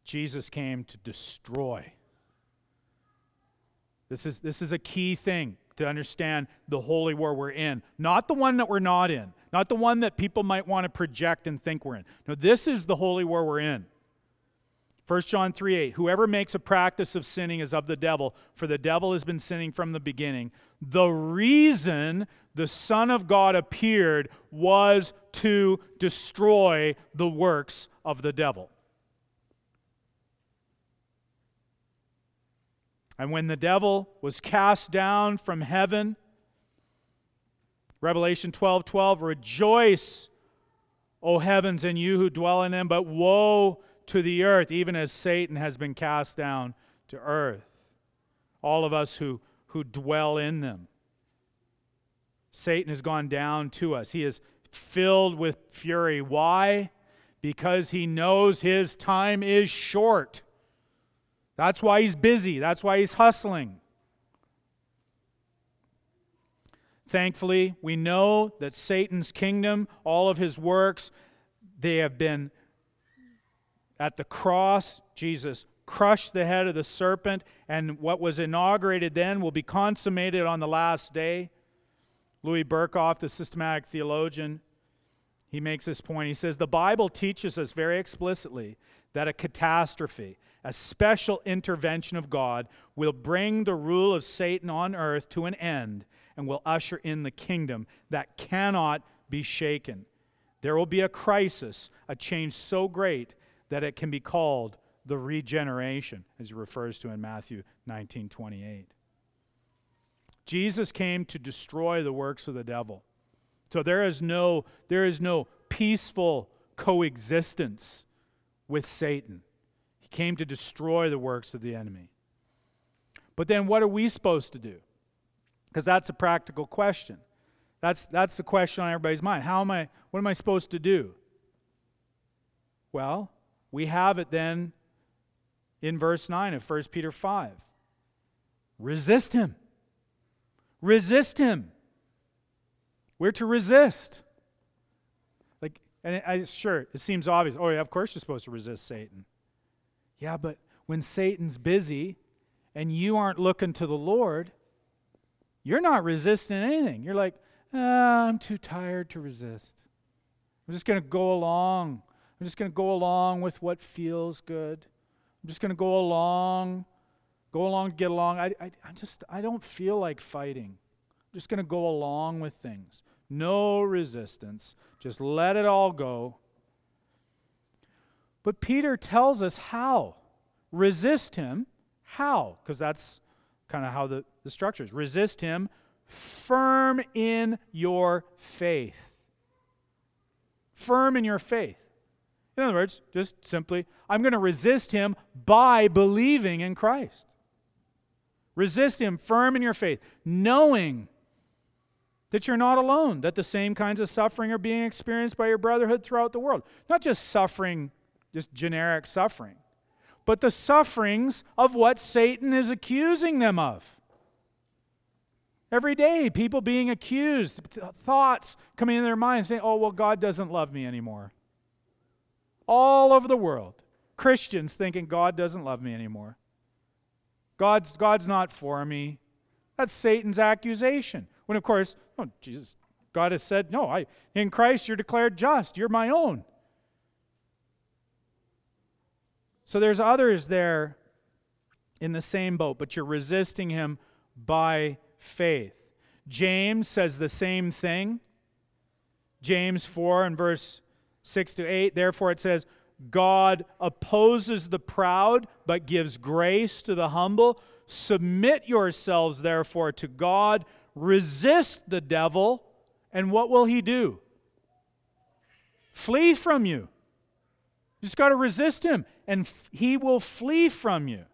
Jesus came to destroy. This is, this is a key thing to understand the holy war we're in. Not the one that we're not in, not the one that people might want to project and think we're in. No, this is the holy war we're in. 1 John 3 8, whoever makes a practice of sinning is of the devil, for the devil has been sinning from the beginning. The reason the Son of God appeared was to destroy the works of the devil. And when the devil was cast down from heaven, Revelation 12 12, rejoice, O heavens, and you who dwell in them, but woe to the earth, even as Satan has been cast down to earth. All of us who, who dwell in them. Satan has gone down to us. He is filled with fury. Why? Because he knows his time is short. That's why he's busy. That's why he's hustling. Thankfully, we know that Satan's kingdom, all of his works, they have been at the cross. Jesus crushed the head of the serpent, and what was inaugurated then will be consummated on the last day. Louis Berkhof, the systematic theologian, he makes this point. He says, The Bible teaches us very explicitly that a catastrophe, a special intervention of God will bring the rule of Satan on earth to an end and will usher in the kingdom that cannot be shaken. There will be a crisis, a change so great that it can be called the regeneration, as he refers to in Matthew 19 28. Jesus came to destroy the works of the devil. So there is no, there is no peaceful coexistence with Satan came to destroy the works of the enemy. But then what are we supposed to do? Because that's a practical question. That's, that's the question on everybody's mind. How am I, what am I supposed to do? Well, we have it then in verse 9 of 1 Peter 5. Resist him. Resist him. We're to resist. Like, and I, sure, it seems obvious. Oh, yeah, of course you're supposed to resist Satan. Yeah, but when Satan's busy and you aren't looking to the Lord, you're not resisting anything. You're like, ah, I'm too tired to resist. I'm just going to go along. I'm just going to go along with what feels good. I'm just going to go along, go along, get along. I, I, I just, I don't feel like fighting. I'm just going to go along with things. No resistance. Just let it all go. But Peter tells us how. Resist him. How? Because that's kind of how the, the structure is. Resist him firm in your faith. Firm in your faith. In other words, just simply, I'm going to resist him by believing in Christ. Resist him firm in your faith, knowing that you're not alone, that the same kinds of suffering are being experienced by your brotherhood throughout the world. Not just suffering just generic suffering, but the sufferings of what Satan is accusing them of. Every day, people being accused, thoughts coming in their minds saying, oh, well, God doesn't love me anymore. All over the world, Christians thinking God doesn't love me anymore. God's, God's not for me. That's Satan's accusation. When, of course, oh, Jesus, God has said, no, I, in Christ you're declared just. You're my own. So there's others there in the same boat, but you're resisting him by faith. James says the same thing. James 4 and verse 6 to 8. Therefore, it says, God opposes the proud, but gives grace to the humble. Submit yourselves, therefore, to God. Resist the devil, and what will he do? Flee from you. You just got to resist him, and f- he will flee from you.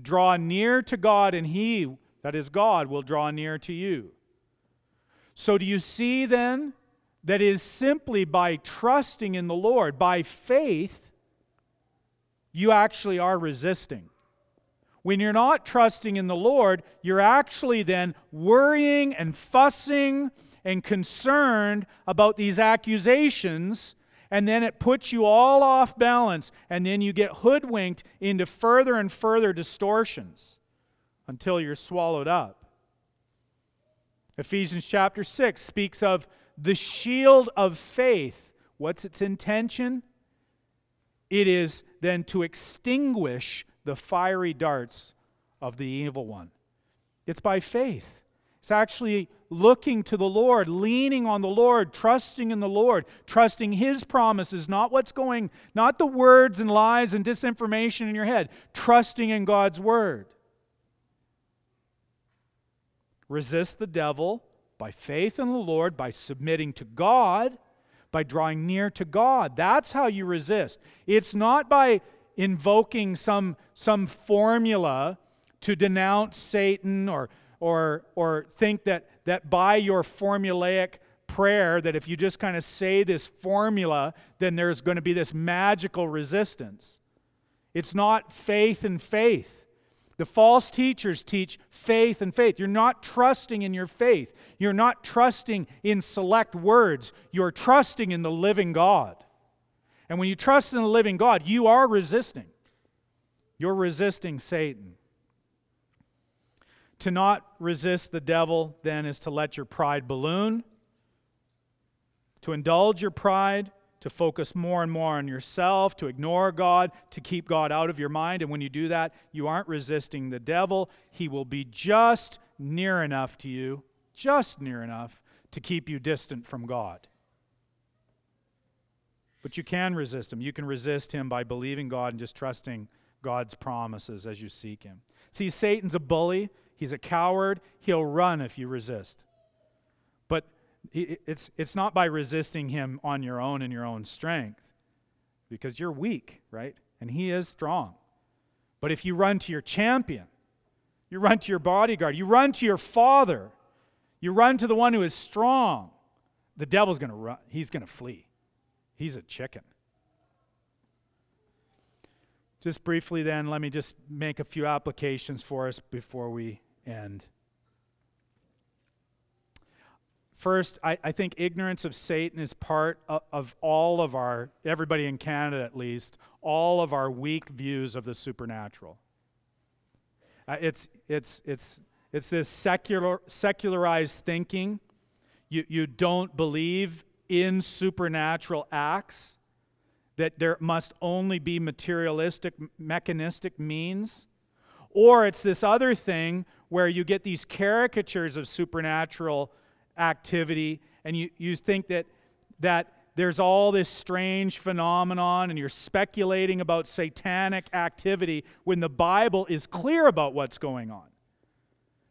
Draw near to God, and he, that is God, will draw near to you. So, do you see then that it is simply by trusting in the Lord, by faith, you actually are resisting? When you're not trusting in the Lord, you're actually then worrying and fussing and concerned about these accusations, and then it puts you all off balance, and then you get hoodwinked into further and further distortions until you're swallowed up. Ephesians chapter 6 speaks of the shield of faith. What's its intention? It is then to extinguish the fiery darts of the evil one. It's by faith. It's actually looking to the Lord, leaning on the Lord, trusting in the Lord, trusting His promises, not what's going, not the words and lies and disinformation in your head, trusting in God's word. Resist the devil by faith in the Lord, by submitting to God, by drawing near to God. That's how you resist. It's not by invoking some, some formula to denounce Satan or, or, or think that, that by your formulaic prayer, that if you just kind of say this formula, then there's going to be this magical resistance. It's not faith and faith. The false teachers teach faith and faith. You're not trusting in your faith. You're not trusting in select words. You're trusting in the living God. And when you trust in the living God, you are resisting. You're resisting Satan. To not resist the devil, then, is to let your pride balloon, to indulge your pride, to focus more and more on yourself, to ignore God, to keep God out of your mind. And when you do that, you aren't resisting the devil. He will be just near enough to you, just near enough to keep you distant from God. But you can resist him. You can resist him by believing God and just trusting God's promises as you seek him. See, Satan's a bully, he's a coward. He'll run if you resist. But it's, it's not by resisting him on your own in your own strength, because you're weak, right? And he is strong. But if you run to your champion, you run to your bodyguard, you run to your father, you run to the one who is strong, the devil's going to run. He's going to flee. He's a chicken. Just briefly, then, let me just make a few applications for us before we end. First, I, I think ignorance of Satan is part of, of all of our, everybody in Canada at least, all of our weak views of the supernatural. Uh, it's, it's, it's, it's this secular, secularized thinking. You, you don't believe in supernatural acts, that there must only be materialistic, mechanistic means. Or it's this other thing where you get these caricatures of supernatural activity and you, you think that, that there's all this strange phenomenon and you're speculating about satanic activity when the Bible is clear about what's going on.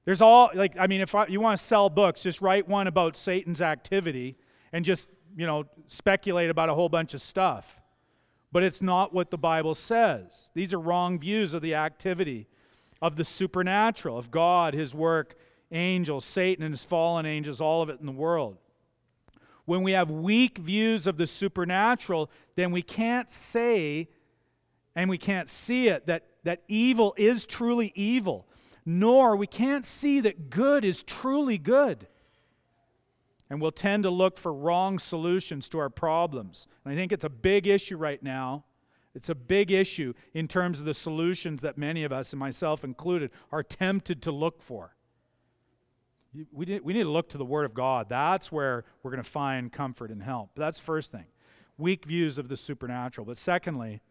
There's all, like, I mean, if I, you want to sell books, just write one about Satan's activity and just, you know, speculate about a whole bunch of stuff. But it's not what the Bible says. These are wrong views of the activity of the supernatural, of God, His work, angels, Satan and his fallen angels, all of it in the world. When we have weak views of the supernatural, then we can't say and we can't see it that, that evil is truly evil, nor we can't see that good is truly good and we'll tend to look for wrong solutions to our problems. And I think it's a big issue right now. It's a big issue in terms of the solutions that many of us, and myself included, are tempted to look for. We, need, we need to look to the Word of God. That's where we're going to find comfort and help. That's first thing. Weak views of the supernatural. But secondly,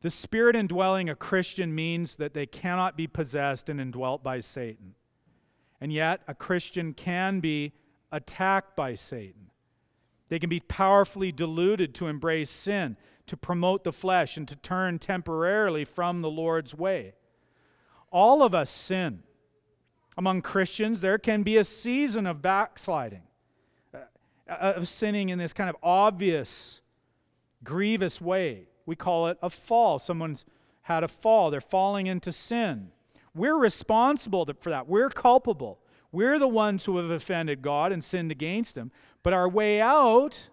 the spirit indwelling a Christian means that they cannot be possessed and indwelt by Satan. And yet, a Christian can be attacked by Satan. They can be powerfully deluded to embrace sin, to promote the flesh, and to turn temporarily from the Lord's way. All of us sin. Among Christians, there can be a season of backsliding, uh, of sinning in this kind of obvious, grievous way. We call it a fall. Someone's had a fall, they're falling into sin. We're responsible for that, we're culpable. We're the ones who have offended God and sinned against Him. But our way out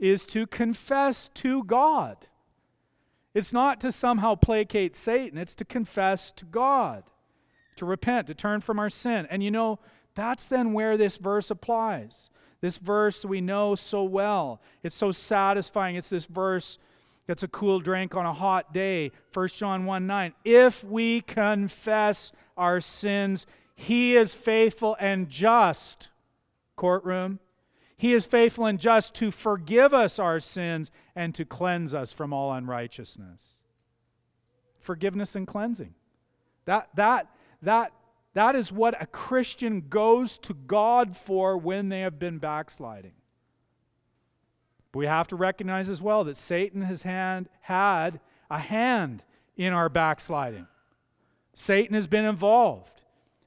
is to confess to God. It's not to somehow placate Satan, it's to confess to God, to repent, to turn from our sin. And you know, that's then where this verse applies. This verse we know so well. It's so satisfying. It's this verse that's a cool drink on a hot day. 1 John 1 9. If we confess our sins, he is faithful and just. Courtroom. He is faithful and just to forgive us our sins and to cleanse us from all unrighteousness. Forgiveness and cleansing. That, that, that, that is what a Christian goes to God for when they have been backsliding. But we have to recognize as well that Satan has hand, had a hand in our backsliding. Satan has been involved.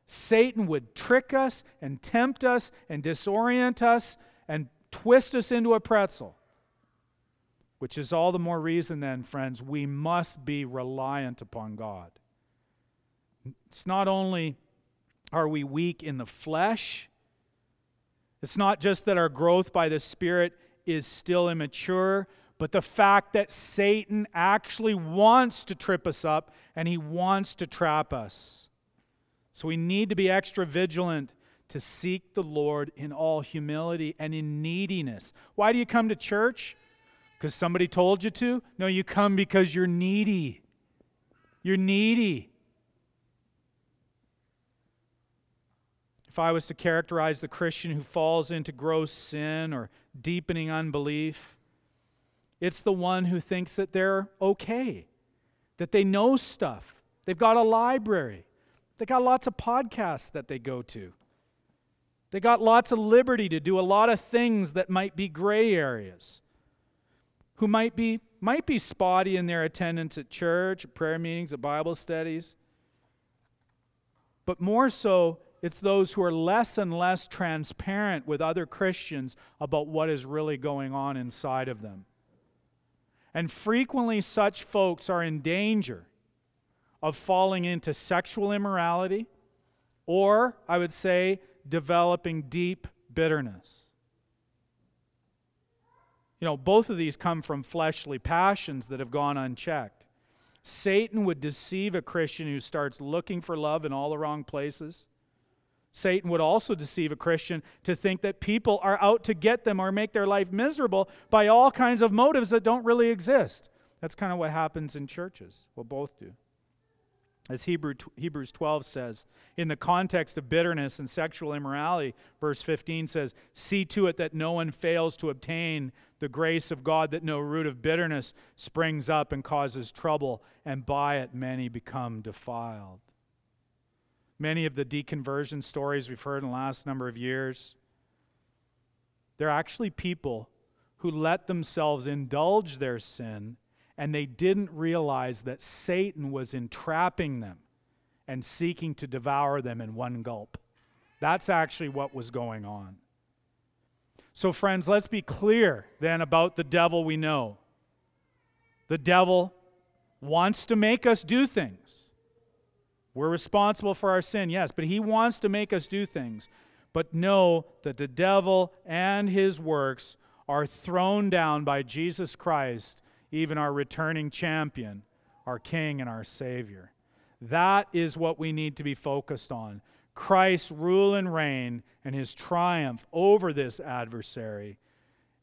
Satan would trick us and tempt us and disorient us and twist us into a pretzel. Which is all the more reason, then, friends, we must be reliant upon God. It's not only are we weak in the flesh, it's not just that our growth by the Spirit is still immature, but the fact that Satan actually wants to trip us up and he wants to trap us. So we need to be extra vigilant to seek the Lord in all humility and in neediness. Why do you come to church? Because somebody told you to? No, you come because you're needy. You're needy. If I was to characterize the Christian who falls into gross sin or deepening unbelief, it's the one who thinks that they're okay, that they know stuff. They've got a library, they've got lots of podcasts that they go to. They got lots of liberty to do a lot of things that might be gray areas. Who might be might be spotty in their attendance at church, at prayer meetings, at Bible studies. But more so, it's those who are less and less transparent with other Christians about what is really going on inside of them. And frequently, such folks are in danger of falling into sexual immorality, or I would say, developing deep bitterness. You know, both of these come from fleshly passions that have gone unchecked. Satan would deceive a Christian who starts looking for love in all the wrong places. Satan would also deceive a Christian to think that people are out to get them or make their life miserable by all kinds of motives that don't really exist. That's kind of what happens in churches. Well, both do. As Hebrew, Hebrews 12 says, in the context of bitterness and sexual immorality, verse 15 says, See to it that no one fails to obtain the grace of God, that no root of bitterness springs up and causes trouble, and by it many become defiled. Many of the deconversion stories we've heard in the last number of years, they're actually people who let themselves indulge their sin and they didn't realize that Satan was entrapping them and seeking to devour them in one gulp. That's actually what was going on. So, friends, let's be clear then about the devil we know. The devil wants to make us do things. We're responsible for our sin, yes, but he wants to make us do things. But know that the devil and his works are thrown down by Jesus Christ even our returning champion, our King and our Savior. That is what we need to be focused on. Christ's rule and reign and his triumph over this adversary.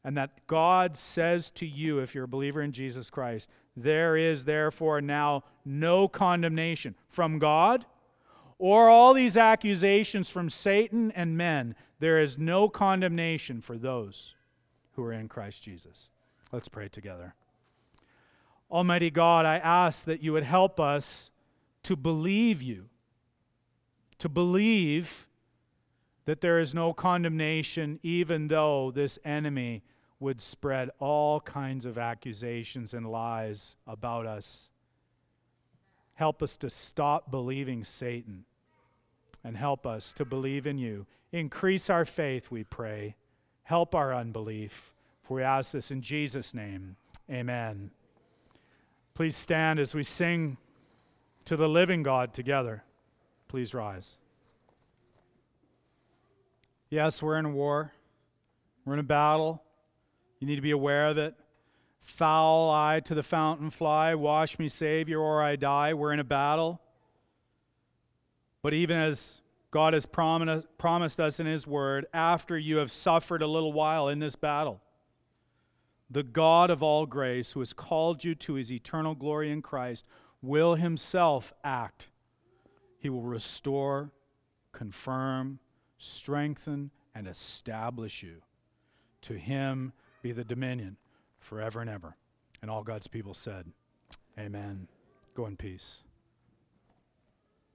And that God says to you, if you're a believer in Jesus Christ, there is therefore now no condemnation from God or all these accusations from Satan and men. There is no condemnation for those who are in Christ Jesus. Let's pray together. Almighty God, I ask that you would help us to believe you, to believe that there is no condemnation, even though this enemy would spread all kinds of accusations and lies about us. Help us to stop believing Satan and help us to believe in you. Increase our faith, we pray. Help our unbelief. For we ask this in Jesus' name. Amen. Please stand as we sing to the living God together. Please rise. Yes, we're in a war, we're in a battle. You need to be aware of it. Foul I to the fountain fly, wash me, Savior, or I die. We're in a battle. But even as God has promised us in His Word, after you have suffered a little while in this battle, the God of all grace, who has called you to His eternal glory in Christ, will Himself act. He will restore, confirm, strengthen, and establish you. To Him be the dominion forever and ever. And all God's people said, Amen. Go in peace.